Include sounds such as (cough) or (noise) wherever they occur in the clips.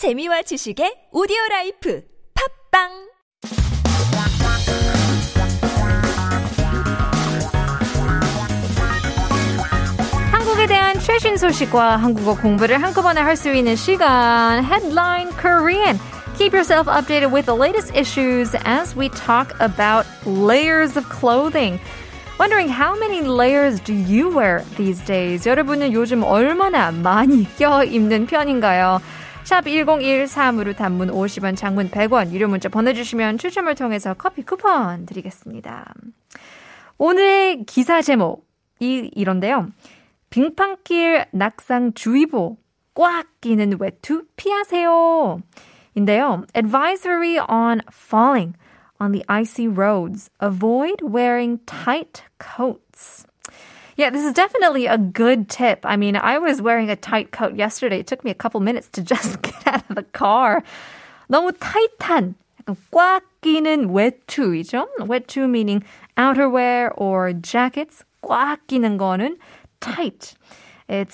재미와 지식의 오디오 라이프 팝빵 한국에 대한 최신 소식과 한국어 공부를 한꺼번에 할 수 있는 시간 Headline Korean. Keep yourself updated with the latest issues as we talk about layers of clothing. Wondering how many layers do you wear these days? 여러분은 요즘 얼마나 많이 껴 입는 편인가요? 샵 1013으로 단문 50원, 장문 100원, 유료 문자 보내주시면 추첨을 통해서 커피 쿠폰 드리겠습니다. 오늘의 기사 제목 이 이런데요. 빙판길 낙상 주의보 꽉 끼는 외투 피하세요. 인데요. Advisory on falling on the icy roads. Avoid wearing tight coats. Yeah, this is definitely a good tip. I mean, I was wearing a tight coat yesterday. It took me a couple minutes to just (laughs) get out of the car. 너무 타이트한, 약간 꽉 끼는 외투이죠. 외투 meaning outerwear or jackets. 꽉 끼는 거는 tight. It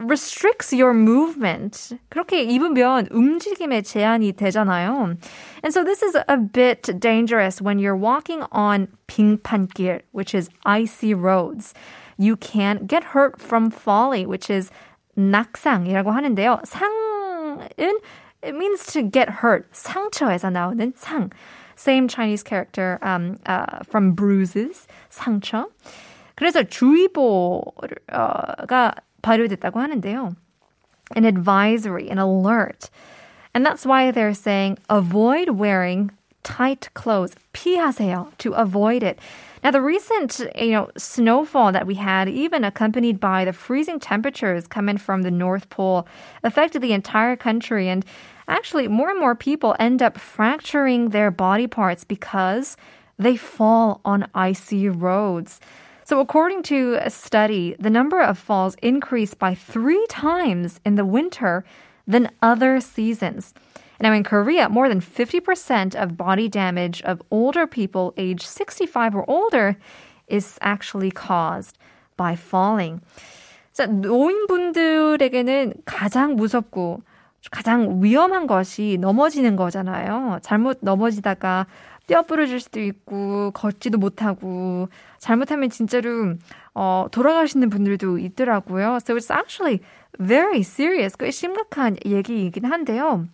restricts your movement. 그렇게 입으면 움직임에 제한이 되잖아요. And so this is a bit dangerous when you're walking on 빙판길, which is icy roads. You can get hurt from falling, which is 낙상이라고 하는데요. 상은 it means to get hurt. 상처에서 나오는 상. Same Chinese character um, uh, from bruises, 상처. 그래서 주의보가 발효됐다고 하는데요. An advisory, an alert. And that's why they're saying avoid wearing tight clothes. 피하세요 to avoid it. Now, the recent, you know, snowfall that we had, even accompanied by the freezing temperatures coming from the North Pole, affected the entire country. And actually, more and more people end up fracturing their body parts because they fall on icy roads. So, according to a study, the number of falls increased by three times in the winter than other seasons. Now, in Korea, more than 50% of body damage of older people aged 65 or older is actually caused by falling. 자, 노인분들에게는 가장 무섭고 가장 위험한 것이 넘어지는 거잖아요. 잘못 넘어지다가 뼈 부러질 수도 있고 걷지도 못하고 잘못하면 진짜로 어, 돌아가시는 분들도 있더라고요. So it's actually very serious. 꽤 심각한 얘기이긴 한데요.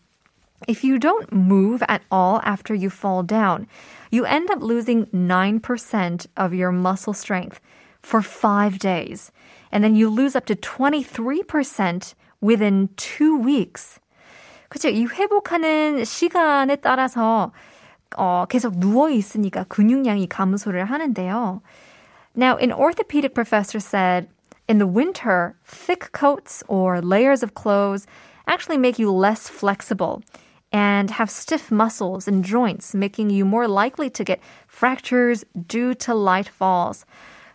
If you don't move at all after you fall down, you end up losing 9% of your muscle strength for five days. And then you lose up to 23% within two weeks. 그쵸. 이 회복하는 시간에 따라서 어, 계속 누워 있으니까 근육량이 감소를 하는데요. Now, an orthopedic professor said in the winter, thick coats or layers of clothes actually make you less flexible and have stiff muscles and joints, making you more likely to get fractures due to light falls.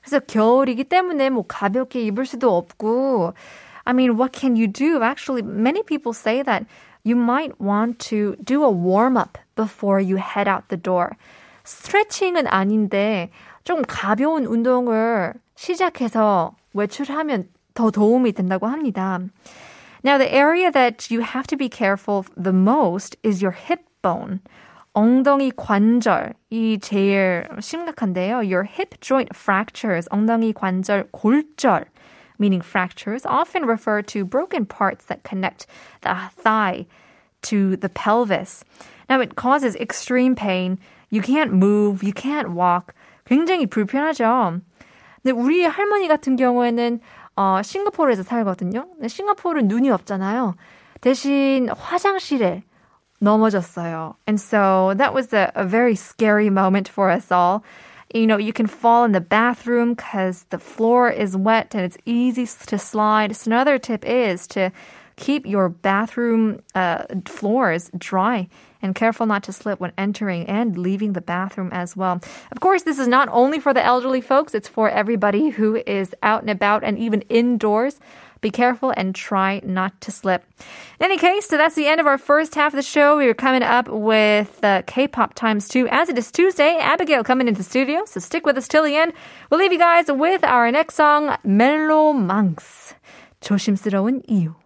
그래서 겨울이기 때문에 뭐 가볍게 입을 수도 없고, I mean, what can you do? Actually, many people say that you might want to do a warm up before you head out the door. 스트레칭은 아닌데 좀 가벼운 운동을 시작해서 외출하면 더 도움이 된다고 합니다. Now, the area that you have to be careful the most is your hip bone. 엉덩이 관절이 제일 심각한데요. Your hip joint fractures, 엉덩이 관절 골절, meaning fractures, often refer to broken parts that connect the thigh to the pelvis. Now, it causes extreme pain. You can't move, you can't walk. 굉장히 불편하죠. 근데 우리 할머니 같은 경우에는 어, 싱가포르에서 살거든요. 싱가포르는 눈이 없잖아요. 대신 화장실에 넘어졌어요. And so that was a, a very scary moment for us all. You know, you can fall in the bathroom because the floor is wet and it's easy to slide. So another tip is to keep your bathroom uh, floors dry and careful not to slip when entering and leaving the bathroom as well. Of course, this is not only for the elderly folks, it's for everybody who is out and about and even indoors. Be careful and try not to slip. In any case, so that's the end of our first half of the show. We are coming up with uh, K-pop times two. As it is Tuesday, Abigail coming into the studio, so stick with us till the end. We'll leave you guys with our next song, Mellow Monks. 조심스러운 이유.